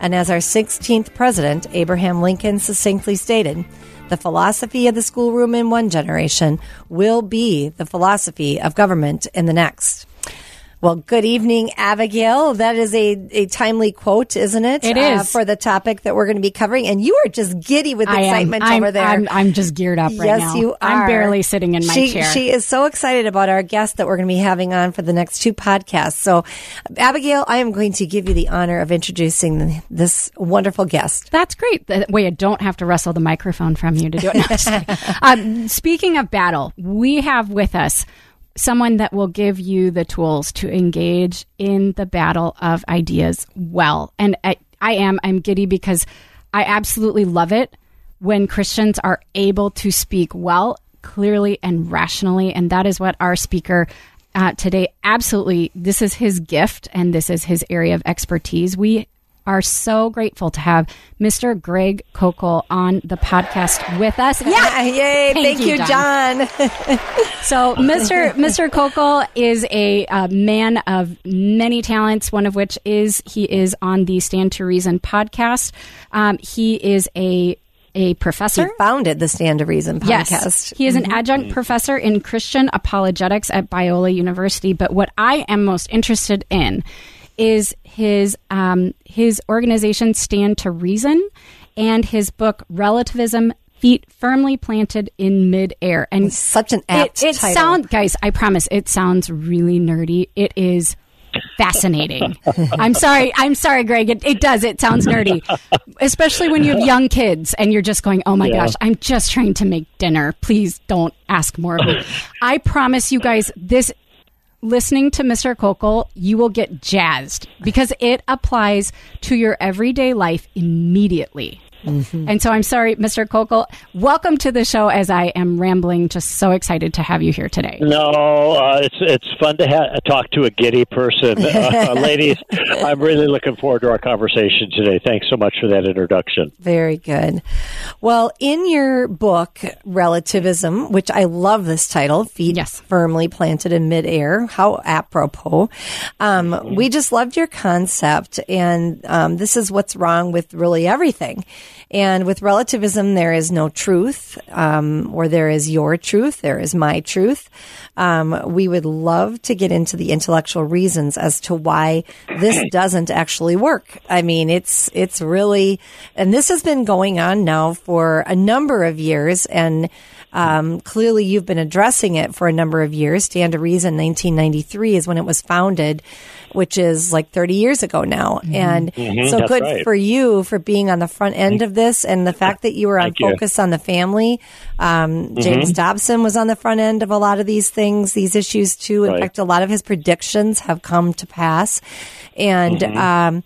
And as our 16th president, Abraham Lincoln, succinctly stated, the philosophy of the schoolroom in one generation will be the philosophy of government in the next. Well, good evening, Abigail. That is a, a timely quote, isn't it? It is. Uh, for the topic that we're going to be covering. And you are just giddy with excitement I'm, over there. I'm, I'm just geared up right yes, now. you are. I'm barely sitting in my she, chair. She is so excited about our guest that we're going to be having on for the next two podcasts. So, Abigail, I am going to give you the honor of introducing this wonderful guest. That's great. That way I don't have to wrestle the microphone from you to do it. No, um, speaking of battle, we have with us someone that will give you the tools to engage in the battle of ideas well. And I, I am, I'm giddy because I absolutely love it when Christians are able to speak well, clearly, and rationally. And that is what our speaker uh, today absolutely, this is his gift and this is his area of expertise. We are so grateful to have Mr. Greg Koukl on the podcast with us. Yeah, yay! Thank, you, John. So, Mr. Mr. Koukl is a uh, man of many talents. One of which is he is on the Stand to Reason podcast. Um, he is a a professor. He founded the Stand to Reason podcast. Yes, he is an adjunct professor in Christian apologetics at Biola University. But what I am most interested in is his um, his organization Stand to Reason and his book Relativism feet firmly planted in midair. And Such an apt it, it title. sound guys, I promise it sounds really nerdy. It is fascinating. I'm sorry. I'm sorry, Greg. It, it does. It sounds nerdy, especially when you have young kids and you're just going, "Oh my Yeah. gosh, I'm just trying to make dinner. Please don't ask more of me." I promise you guys this. Listening to Mr. Koukl, you will get jazzed because it applies to your everyday life immediately. And so I'm sorry, Mr. Koukl. Welcome to the show as I am rambling. Just so excited to have you here today. No, uh, it's it's fun to ha- talk to a giddy person, uh, ladies. I'm really looking forward to our conversation today. Thanks so much for that introduction. Very good. Well, in your book, Relativism, which I love this title, Feet Yes. Firmly Planted in Midair, how apropos. Um, We just loved your concept, and um, this is what's wrong with really everything. And with relativism, there is no truth, um, or there is your truth, there is my truth. Um, we would love to get into the intellectual reasons as to why this doesn't actually work. I mean, it's it's really, and this has been going on now for a number of years, and um, clearly you've been addressing it for a number of years. Stand to Reason, 1993 is when it was founded, which is like 30 years ago now, and so Mm-hmm. That's good right. for you for being on the front end of this, and the fact that you were on Thank you. focus on the family. Um, James Dobson was on the front end of a lot of these things, these issues too. In Right. fact, a lot of his predictions have come to pass, and Mm-hmm. um,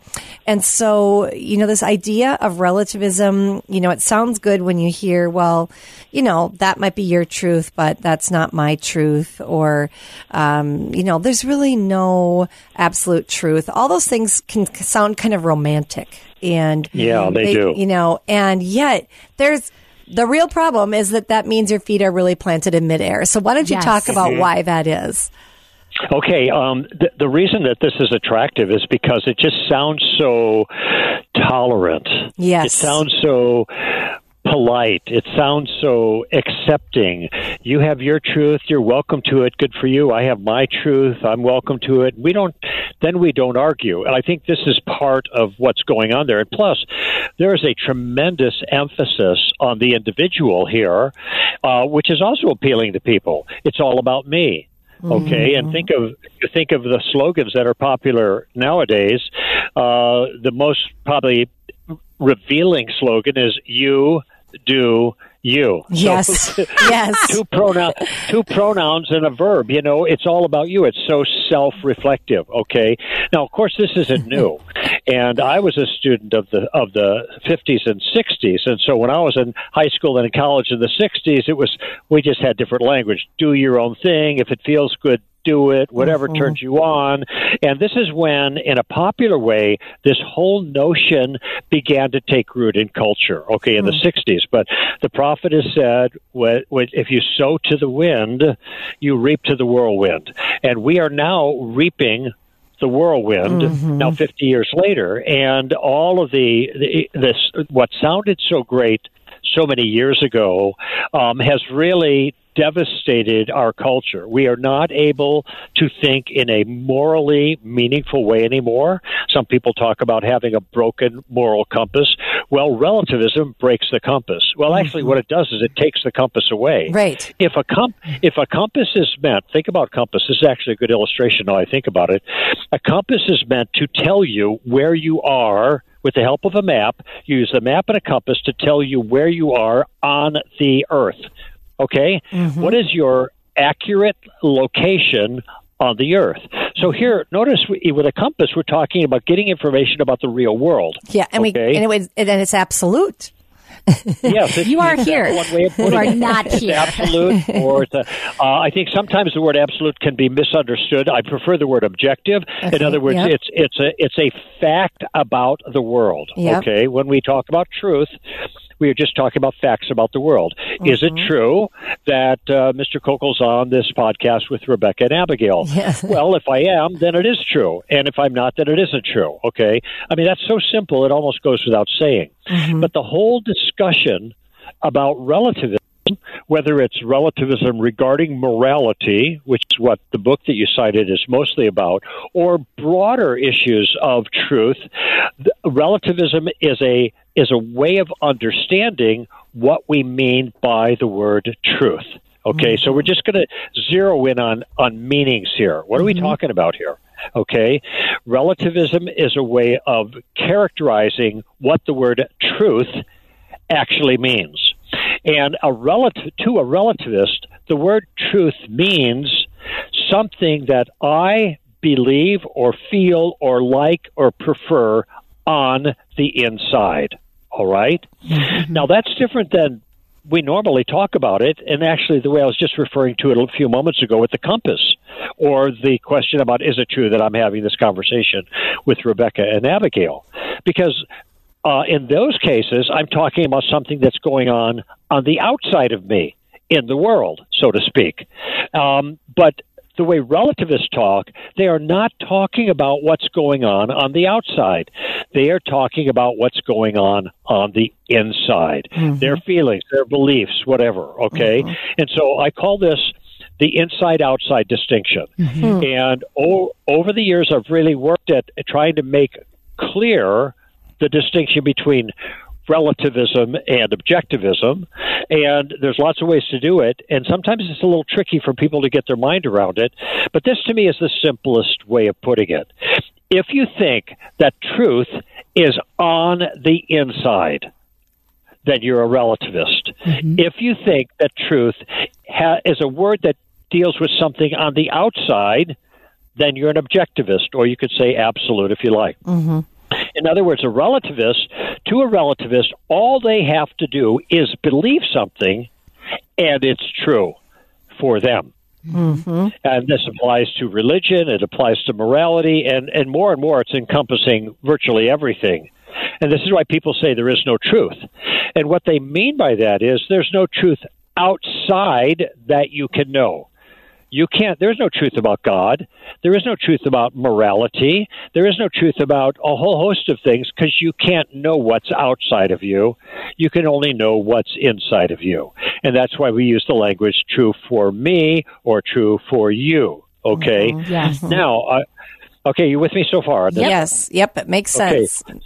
and so you know this idea of relativism. You know, it sounds good when you hear, well, you know, that might be your truth, but that's not my truth, or um, you know, there's really no absolute truth. All those things can sound kind of romantic, and Yeah, they do. You know, and yet there's the real problem is that that means your feet are really planted in midair. So why don't you Yes. talk about Mm-hmm. why that is? Okay, um, the, the reason that this is attractive is because it just sounds so tolerant. Yes. It sounds so polite. It sounds so accepting. You have your truth. You're welcome to it. Good for you. I have my truth. I'm welcome to it. We don't. Then we don't argue. And I think this is part of what's going on there. And plus, there is a tremendous emphasis on the individual here, uh, which is also appealing to people. It's all about me. Okay, and think of think of the slogans that are popular nowadays. Uh, the most probably revealing slogan is "You do you." So- Yes. yes. two pronoun two pronouns and a verb you know it's all about you it's so self-reflective okay now of course this isn't new and i was a student of the of the 50s and 60s and so when i was in high school and in college in the 60s it was we just had different language do your own thing if it feels good do it, whatever mm-hmm. turns you on. And this is when, in a popular way, this whole notion began to take root in culture, okay, in the mm. 60s. But the prophet has said, if you sow to the wind, you reap to the whirlwind. And we are now reaping the whirlwind mm-hmm. now 50 years later and all of the, the this what sounded so great so many years ago um, has really devastated our culture. We are not able to think in a morally meaningful way anymore. Some people talk about having a broken moral compass. Well, relativism breaks the compass. Well, actually, what it does is it takes the compass away. Right. If a comp- if a compass is meant, think about compass. This is actually a good illustration. Now I think about it, a compass is meant to tell you where you are with the help of a map. Use the map and a compass to tell you where you are on the Earth. Okay, mm-hmm. What is your accurate location? On the earth. So here, notice we, with a compass, we're talking about getting information about the real world. Yeah, and we and, it and it's absolute. Yes, it's, You are here. One way of You are it. not It's here. absolute, or it's a, uh, I think sometimes the word absolute can be misunderstood. I prefer the word objective. In other words, yep. it's it's a it's a fact about the world. Yep. Okay, when we talk about truth. We are just talking about facts about the world. Is Mm-hmm. it true that uh, Mr. Koukl's on this podcast with Rebecca and Abigail? Yes. Well, if I am, then it is true. And if I'm not, then it isn't true. Okay? I mean, that's so simple, it almost goes without saying. But the whole discussion about relativism, whether it's relativism regarding morality, which is what the book that you cited is mostly about, or broader issues of truth, relativism is a is a way of understanding what we mean by the word truth. Okay, so we're just going to zero in on on meanings here. What are we mm-hmm. talking about here? Okay, relativism is a way of characterizing what the word truth actually means. And a relative to a relativist, the word truth means something that I believe or feel or like or prefer on the inside. All right? Mm-hmm. Now that's different than we normally talk about it, and actually, the way I was just referring to it a few moments ago with the compass, or the question about is it true that I'm having this conversation with Rebecca and Abigail? Because uh, in those cases, I'm talking about something that's going on on the outside of me in the world, so to speak. Um, but the way relativists talk, they are not talking about what's going on on the outside. They are talking about what's going on on the inside, their feelings, their beliefs, whatever. Okay, and so I call this the inside outside distinction. And o- over the years, I've really worked at trying to make clear the distinction between relativism and objectivism. And there's lots of ways to do it. And sometimes it's a little tricky for people to get their mind around it. But this to me is the simplest way of putting it. If you think that truth is on the inside, then you're a relativist. Mm-hmm. If you think that truth ha- is a word that deals with something on the outside, then you're an objectivist, or you could say absolute if you like. Mm-hmm. In other words, a relativist, to a relativist, all they have to do is believe something and it's true for them. Mm-hmm. And this applies to religion, it applies to morality, and, and more and more it's encompassing virtually everything. And this is why people say there is no truth. And what they mean by that is there's no truth outside that you can know. You can't, there's no truth about God. There is no truth about morality. There is no truth about a whole host of things because you can't know what's outside of you. You can only know what's inside of you. And that's why we use the language true for me or true for you. Okay? Mm-hmm. Yes. Now, uh, okay, you with me so far? Yes. Yep. It makes sense. Okay. sense.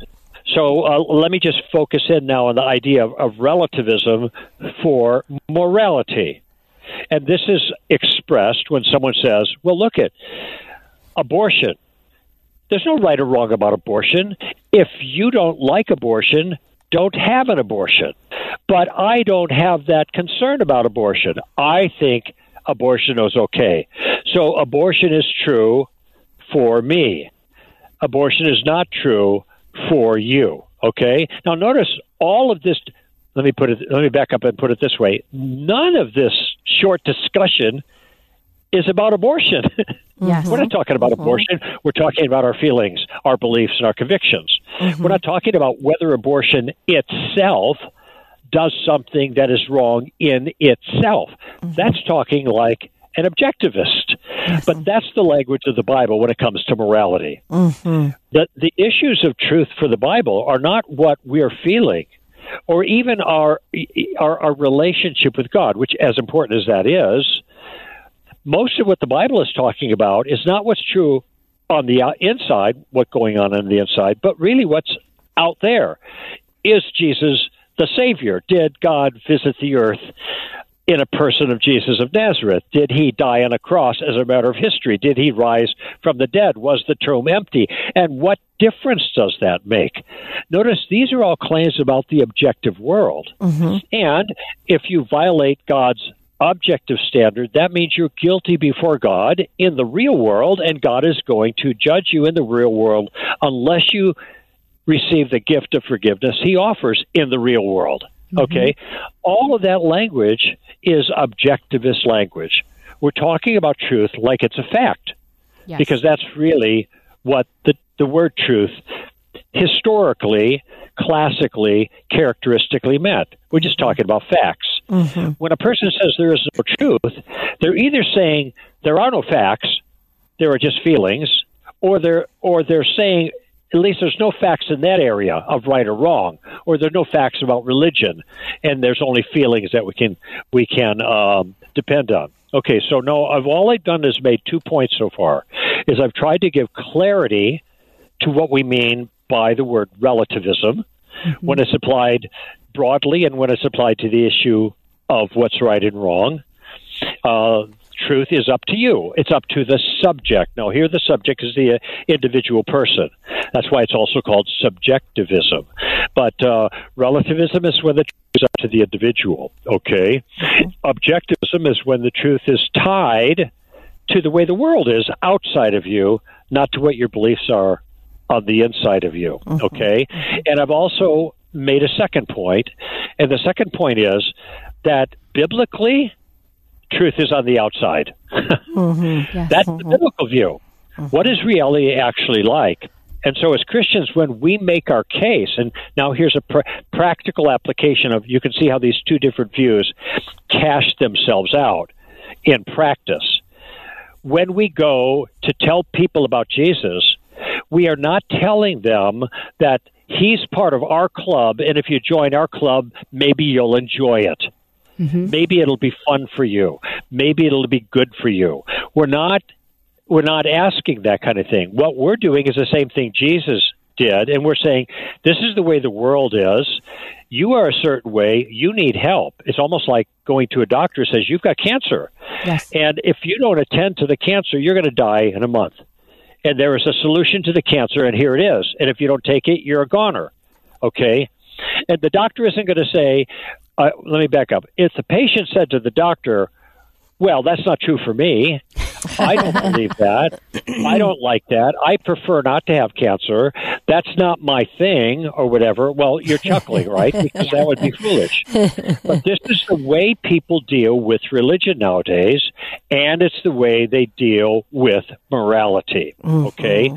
So uh, let me just focus in now on the idea of, of relativism for morality. And this is expressed when someone says, well, look at abortion. There's no right or wrong about abortion. If you don't like abortion, don't have an abortion. But I don't have that concern about abortion. I think abortion is okay. So abortion is true for me. Abortion is not true for you. Okay? Now notice all of this let me put it let me back up and put it this way. None of this short discussion is about abortion. Yes. We're not talking about mm-hmm. abortion. We're talking about our feelings, our beliefs, and our convictions. Mm-hmm. We're not talking about whether abortion itself does something that is wrong in itself. Mm-hmm. That's talking like an objectivist. But that's the language of the Bible when it comes to morality. The, the issues of truth for the Bible are not what we're feeling or even our, our our relationship with God, which as important as that is, most of what the Bible is talking about is not what's true on the inside, what's going on on the inside, but really what's out there. Is Jesus the Savior? Did God visit the earth in a person of Jesus of Nazareth? Did he die on a cross as a matter of history? Did he rise from the dead? Was the tomb empty? And what difference does that make? Notice these are all claims about the objective world. Mm-hmm. And if you violate God's objective standard, that means you're guilty before God in the real world, and God is going to judge you in the real world unless you receive the gift of forgiveness he offers in the real world. Mm-hmm. Okay? All of that language is objectivist language. We're talking about truth like it's a fact Yes. because that's really what the, the word truth historically, classically, characteristically meant. We're just talking about facts. Mm-hmm. When a person says there is no truth, they're either saying there are no facts, there are just feelings, or they're or they're saying at least there's no facts in that area of right or wrong, or there's no facts about religion, and there's only feelings that we can we can um, depend on. Okay, so no, I've all I've done is made two points so far. Is I've tried to give clarity to what we mean by the word relativism when it's applied broadly and when it's applied to the issue of what's right and wrong. Uh, truth is up to you. It's up to the subject. Now, here the subject is the uh, individual person. That's why it's also called subjectivism. But uh, relativism is when the truth is up to the individual. Okay. Objectivism is when the truth is tied to the way the world is outside of you, not to what your beliefs are on the inside of you. Okay. And I've also made a second point, and the second point is that biblically, truth is on the outside. Mm-hmm. Yes. That's the mm-hmm. biblical view. Mm-hmm. What is reality actually like? And so, as Christians, when we make our case, and now here's a pr- practical application of you can see how these two different views cash themselves out in practice. When we go to tell people about Jesus, we are not telling them that he's part of our club, and if you join our club, maybe you'll enjoy it. Mm-hmm. Maybe it'll be fun for you. Maybe it'll be good for you. We're not we're not asking that kind of thing. What we're doing is the same thing Jesus did, and we're saying this is the way the world is. You are a certain way. You need help. It's almost like going to a doctor says you've got cancer, Yes. and if you don't attend to the cancer, you're going to die in a month. And there is a solution to the cancer, and here it is. And if you don't take it, you're a goner. Okay, and the doctor isn't going to say, uh, "Let me back up." If the patient said to the doctor, "Well, that's not true for me," I don't believe that. I don't like that. I prefer not to have cancer. That's not my thing, or whatever. Well, you're chuckling, right? Because that would be foolish. But this is the way people deal with religion nowadays, and it's the way they deal with morality. Okay.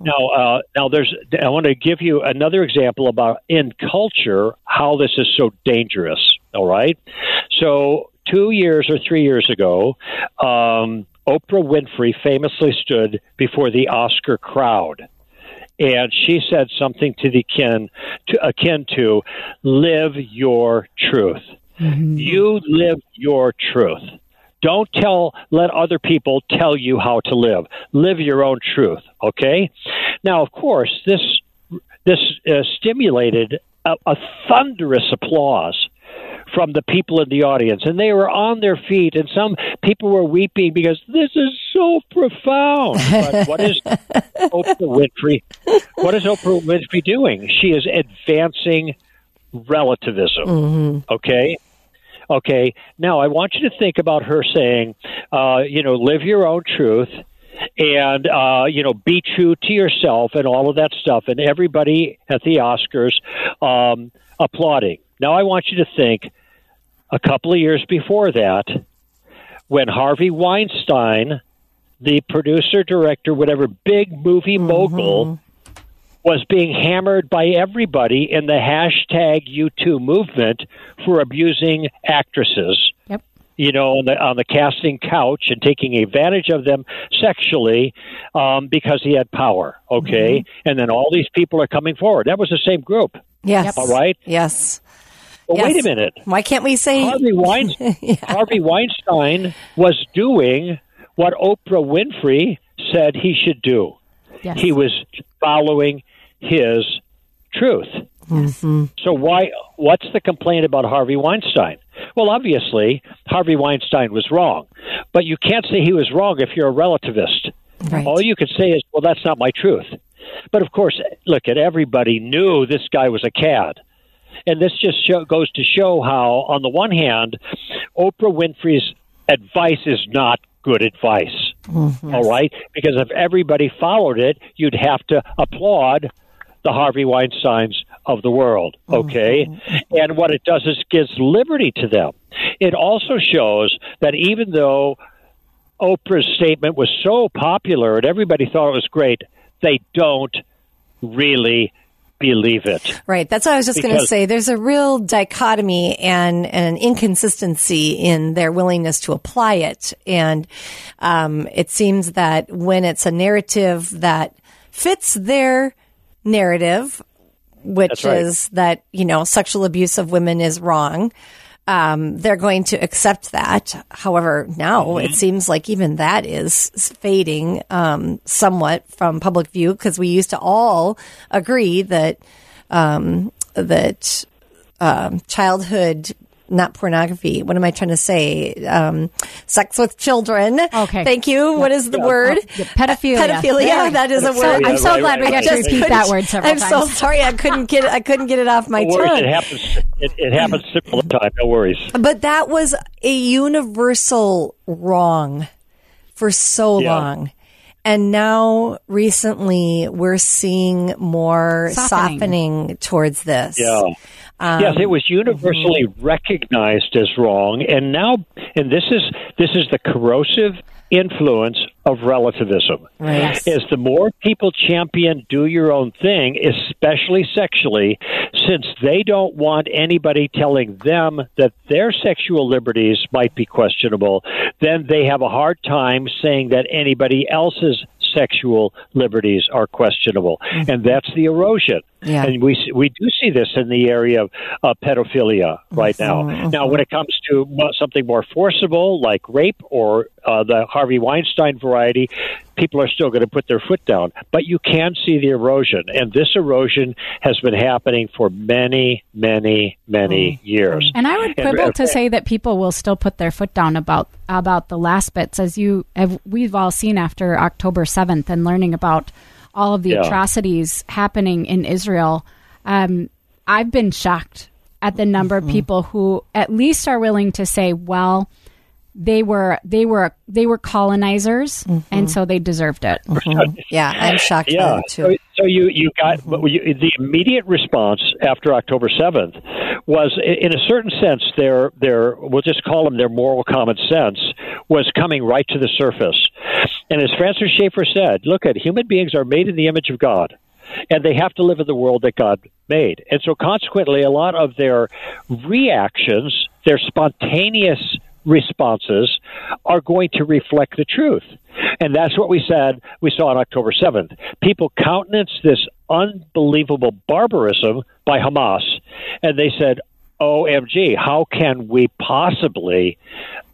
Now, uh, now there's. I want to give you another example about in culture how this is so dangerous. All right. So two years or three years ago, um, Oprah Winfrey famously stood before the Oscar crowd. And she said something to the kin to, akin to live your truth. You live your truth. Don't tell let other people tell you how to live. Live your own truth, okay? Now, of course, this this uh, stimulated a, a thunderous applause from the people in the audience, and they were on their feet, and some people were weeping because this is so profound. But what is Oprah Winfrey? What is Oprah Winfrey doing? She is advancing relativism. Okay. Okay. Now I want you to think about her saying, uh, you know, live your own truth and uh, you know be true to yourself and all of that stuff and everybody at the oscars um, applauding now i want you to think a couple of years before that when harvey weinstein the producer director whatever big movie mogul was being hammered by everybody in the hashtag u2 movement for abusing actresses Yep. you know, on the on the casting couch and taking advantage of them sexually um, because he had power. Okay, and then all these people are coming forward. That was the same group. Yes. All right. Yes. Well, Yes. wait a minute. Why can't we say Harvey, Wein- Harvey Weinstein was doing what Oprah Winfrey said he should do. Yes. He was following his truth. Mm-hmm. So why? What's the complaint about Harvey Weinstein? Well, obviously, Harvey Weinstein was wrong, but you can't say he was wrong if you're a relativist. Right. All you could say is, "Well, that's not my truth." But of course, look at everybody knew this guy was a cad, and this just show, goes to show how, on the one hand, Oprah Winfrey's advice is not good advice. Mm-hmm. All right, because if everybody followed it, you'd have to applaud the Harvey Weinsteins of the world. Mm-hmm. Okay, and what it does is gives liberty to them. It also shows that even though Oprah's statement was so popular and everybody thought it was great, they don't really believe it. Right. That's what I was just going to say. There's a real dichotomy and, and an inconsistency in their willingness to apply it. And um, it seems that when it's a narrative that fits their narrative, which right. is that, you know, sexual abuse of women is wrong. Um, they're going to accept that. However, now Mm-hmm. it seems like even that is fading um, somewhat from public view because we used to all agree that um, that um, childhood, not pornography. What am I trying to say? Um, sex with children. Okay. Thank you. What is the word? pedophilia. Pedophilia. There. That is a So- word. I'm so right, glad we right, got right. to I repeat that word several I'm times. so sorry. I couldn't get. I couldn't get it off my No tongue. It happens. It, it happens all the time. No worries. But that was a universal wrong for so Yeah. long. And now recently we're seeing more Softening. softening, towards this. Yeah. Um, yes, it was universally recognized as wrong, and now, and this is this is the corrosive influence of relativism. Right. Is the more people champion do your own thing, especially sexually, since they don't want anybody telling them that their sexual liberties might be questionable, then they have a hard time saying that anybody else's sexual liberties are questionable, mm-hmm. and that's the erosion. Yeah. And we we do see this in the area of uh, pedophilia right now. Now, when it comes to something more forcible like rape or uh, the Harvey Weinstein variety, people are still going to put their foot down. But you can see the erosion, and this erosion has been happening for many, many, many years. And I would And- quibble to say that people will still put their foot down about about the last bits, as you have, we've all seen after October seventh and learning about all of the Yeah. atrocities happening in Israel. Um, I've been shocked at the number Mm-hmm. of people who at least are willing to say, "Well, they were they were they were colonizers, and so they deserved it. Mhm. Yeah, I'm shocked Yeah. that So, too. so you you got but you, the immediate response after October seventh was, in a certain sense, their their we'll just call them their moral common sense was coming right to the surface. And as Francis Schaeffer said, look at human beings are made in the image of God. And they have to live in the world that God made. And so, consequently, a lot of their reactions, their spontaneous responses, are going to reflect the truth. And that's what we said we saw on October 7th. People countenance this unbelievable barbarism by Hamas, and they said, OMG, how can we possibly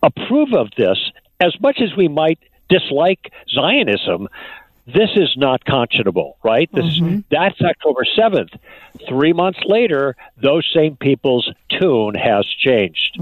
approve of this as much as we might dislike Zionism? This is not conscionable, right? This that's October 7th. 3 months later, those same people's tune has changed.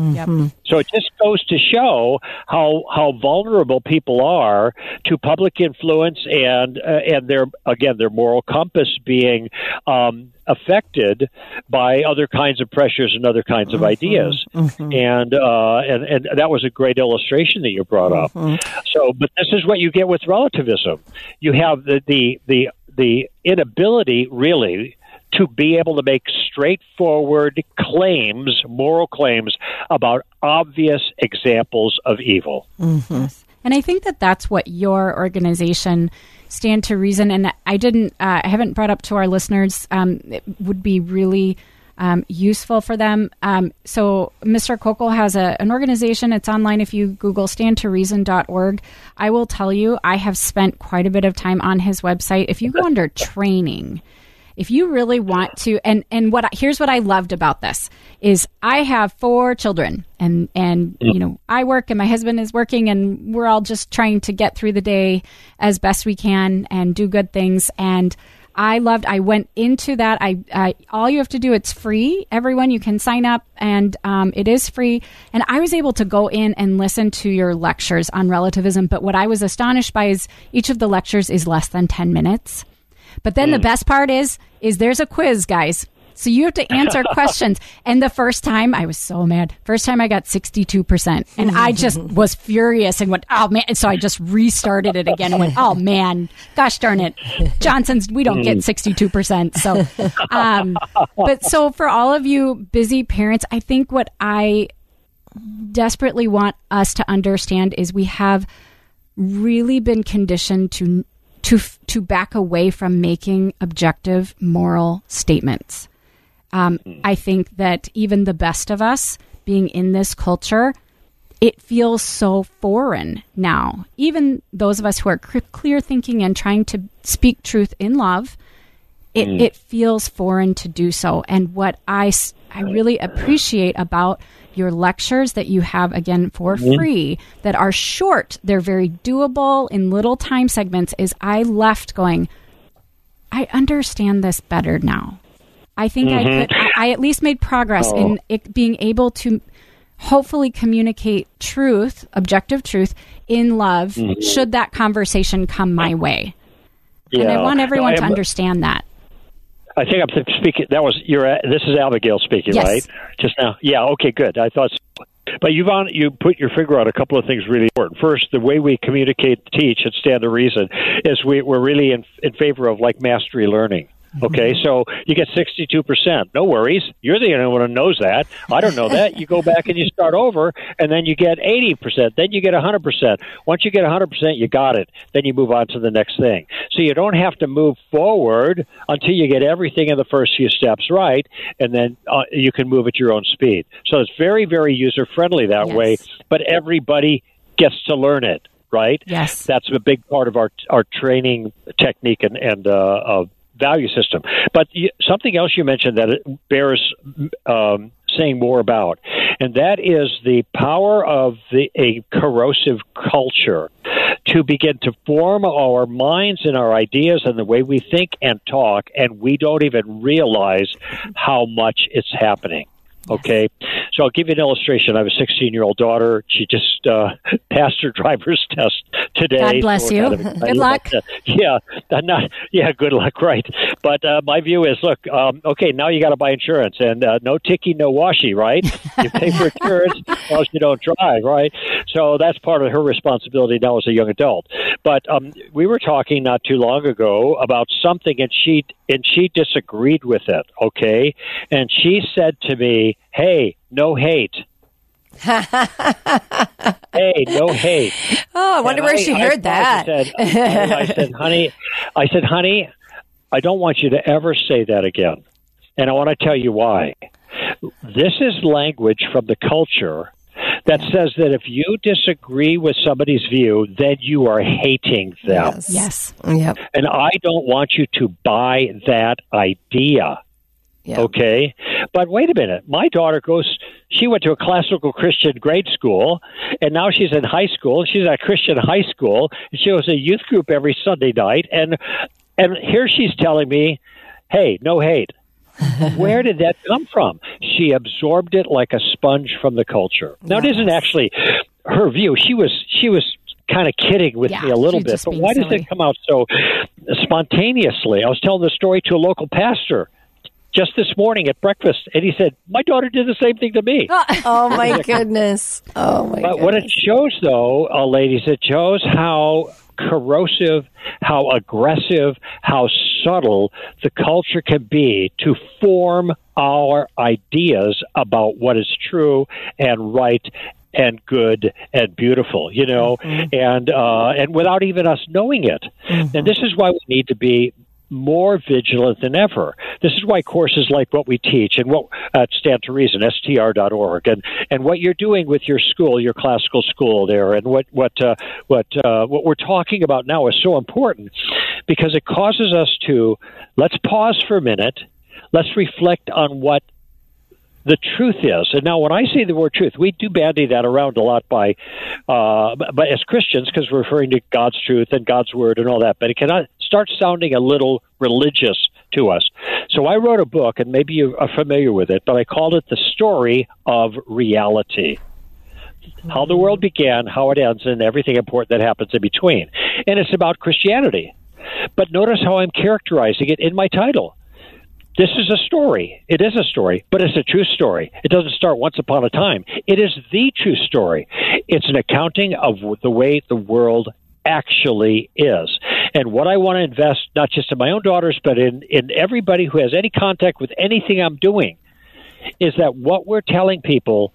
So it just goes to show how how vulnerable people are to public influence and uh, and their again their moral compass being um, affected by other kinds of pressures and other kinds of mm-hmm. ideas. Mm-hmm. And uh, and and that was a great illustration that you brought up. Mm-hmm. So, but this is what you get with relativism. You have the the the the inability really to be able to make straightforward claims, moral claims about obvious examples of evil. And I think that that's what your organization stand to reason. And I didn't, uh, I haven't brought up to our listeners. Um, it would be really um, useful for them. Um, so Mr. Koukl has a, an organization. It's online. If you Google standtoreason.org, I will tell you, I have spent quite a bit of time on his website. If you go under training, if you really want to and and what I, here's what I loved about this is I have four children and and you know I work and my husband is working and we're all just trying to get through the day as best we can and do good things. And I loved I went into that. I, I all you have to do it's free. Everyone you can sign up and um, it is free. And I was able to go in and listen to your lectures on relativism. But what I was astonished by is each of the lectures is less than 10 minutes but then the best part is is there's a quiz, guys. So you have to answer questions. And the first time I was so mad. First time I got 62%. And I just was furious and went, "Oh man." And so I just restarted it again and went, "Oh man. Gosh darn it. Johnson's we don't get 62%." So um but so for all of you busy parents, I think what I desperately want us to understand is we have really been conditioned to to to back away from making objective moral statements. Um, I think that even the best of us, being in this culture, it feels so foreign now. Even those of us who are cl- clear thinking and trying to speak truth in love, it, it feels foreign to do so. And what I, I really appreciate about your lectures that you have again for mm-hmm. free that are short, they're very doable in little time segments, is I left going, I understand this better now. I think I mm-hmm. could, I, I at least made progress in oh. it being able to hopefully communicate truth, objective truth, in love, mm-hmm. should that conversation come my way. And I want everyone No, to understand that. I think I'm speaking. That was you're. uh, This is Abigail speaking, Yes. right? Just now. Yeah. Okay. Good. I thought. So. But you've on you put your finger on a couple of things really important. First, the way we communicate, teach, and stand to reason is we, we're really in in favor of like mastery learning. Okay, so you get 62%. No worries. You're the only one who knows that. I don't know that. You go back and you start over, and then you get 80%. Then you get 100%. Once you get 100%, you got it. Then you move on to the next thing. So you don't have to move forward until you get everything in the first few steps right, and then uh, you can move at your own speed. So it's very, very user friendly that Yes. way, but everybody gets to learn it. Right. Yes. That's a big part of our our training technique and and uh, uh, value system. But something else you mentioned that it bears um, saying more about, and that is the power of the a corrosive culture to begin to form our minds and our ideas and the way we think and talk, and we don't even realize how much it's happening. Okay, so I'll give you an illustration. I have a 16 year old daughter. She just uh, passed her driver's test today. God bless so you. kind of Good luck. yeah, not yeah. Good luck, right? But uh, my view is, look, um, okay, now you got to buy insurance, and uh, no ticky, no washy, right? You pay for insurance, else you don't drive, right? So that's part of her responsibility now as a young adult. But um, we were talking not too long ago about something, and she and she disagreed with it. Okay, and she said to me, "Hey, no hate." hey, no hate. Oh, I wonder And where she heard I that. Said, I, I said, honey, I said, honey, I don't want you to ever say that again. And I want to tell you why. This is language from the culture that says that if you disagree with somebody's view, then you are hating them. Yes. Yes. Yep. And I don't want you to buy that idea. Yep. Okay. But wait a minute. My daughter goes, she went to a classical Christian grade school, and now she's in high school. She's at a Christian high school, and she goes to a youth group every Sunday night. And, and here she's telling me, hey, no hate. Where did that come from? She absorbed it like a sponge from the culture. Now, it isn't actually her view. She was, she was kind of kidding with Yeah, me a little bit, but why does it come out so spontaneously? I was telling the story to a local pastor just this morning at breakfast, and he said, "My daughter did the same thing to me." Oh my goodness. Oh my But what it shows, though, uh, ladies, it shows how corrosive, how aggressive, how subtle the culture can be to form our ideas about what is true and right and good and beautiful, you know, and uh, and without even us knowing it. And this is why we need to be more vigilant than ever. This is why courses like what we teach and what at Stand to Reason, str.org, and and what you're doing with your school, your classical school there, and what what uh, what uh, what we're talking about now is so important because it causes us to let's pause for a minute, let's reflect on what the truth is. And now, when I say the word truth, we do bandy that around a lot by, uh, but as Christians, because we're referring to God's truth and God's word and all that. But it cannot start sounding a little religious to us. So I wrote a book, and maybe you are familiar with it, but I called it "The Story of Reality." How the world began, how it ends, and everything important that happens in between. And it's about Christianity. But notice how I'm characterizing it in my title. This is a story. It is a story, but it's a true story. It doesn't start once upon a time. It is the true story. It's an accounting of the way the world actually is. And what I want to invest, not just in my own daughters, but in, in everybody who has any contact with anything I'm doing, is that what we're telling people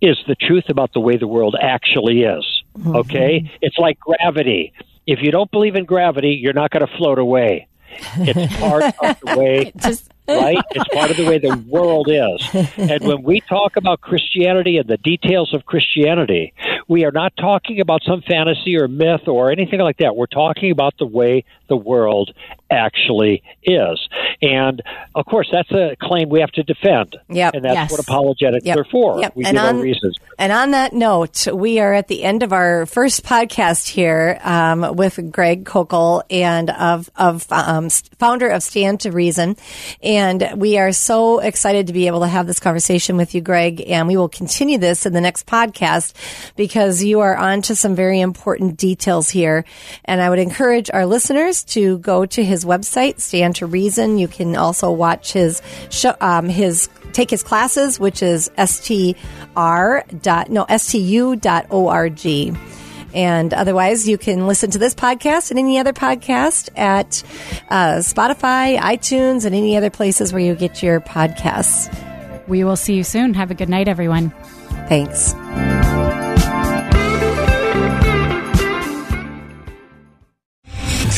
is the truth about the way the world actually is. Mm-hmm. Okay? It's like gravity. If you don't believe in gravity, you're not going to float away. It's part of the way Just right? It's part of the way the world is. And when we talk about Christianity and the details of Christianity, we are not talking about some fantasy or myth or anything like that. We're talking about the way the world actually is. And of course, that's a claim we have to defend. Yep. And that's Yes. what apologetics Yep. are for. Yep. We And give our on- reasons. And on that note, we are at the end of our first podcast here um, with Greg Koukl and of of um, founder of Stand to Reason, and we are so excited to be able to have this conversation with you, Greg. And we will continue this in the next podcast because you are on to some very important details here. And I would encourage our listeners to go to his website, Stand to Reason. You can also watch his show, um, his take his classes, which is str dot no stu dot org. And otherwise, you can listen to this podcast and any other podcast at uh, Spotify, iTunes, and any other places where you get your podcasts. we will see you soon. Have a good night, everyone. Thanks.